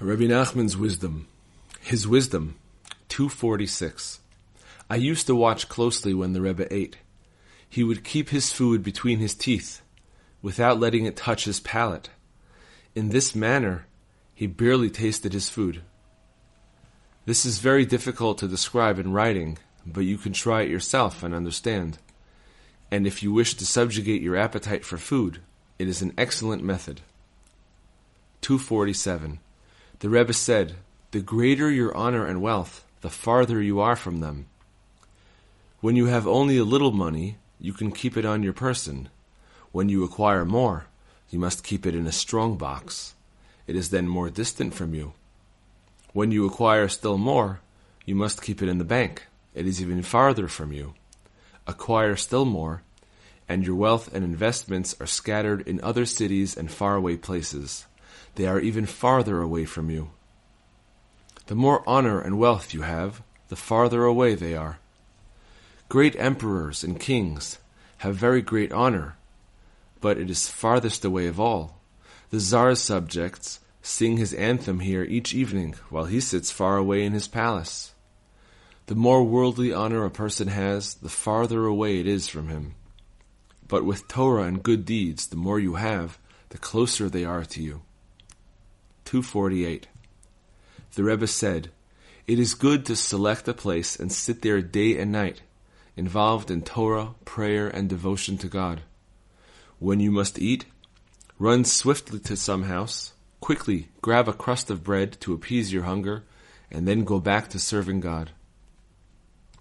Rabbi Nachman's wisdom. His wisdom, 246. I used to watch closely when the Rebbe ate. He would keep his food between his teeth, without letting it touch his palate. In this manner, he barely tasted his food. This is very difficult to describe in writing, but you can try it yourself and understand. And if you wish to subjugate your appetite for food, it is an excellent method. 247. The Rebbe said, The greater your honor and wealth, the farther you are from them. When you have only a little money, you can keep it on your person. When you acquire more, you must keep it in a strong box. It is then more distant from you. When you acquire still more, you must keep it in the bank. It is even farther from you. Acquire still more, and your wealth and investments are scattered in other cities and faraway places they are even farther away from you. The more honor and wealth you have, the farther away they are. Great emperors and kings have very great honor, but it is farthest away of all. The Tsar's subjects sing his anthem here each evening while he sits far away in his palace. The more worldly honor a person has, the farther away it is from him. But with Torah and good deeds, the more you have, the closer they are to you. 248. The Rebbe said, It is good to select a place and sit there day and night, involved in Torah, prayer, and devotion to God. When you must eat, run swiftly to some house, quickly grab a crust of bread to appease your hunger, and then go back to serving God.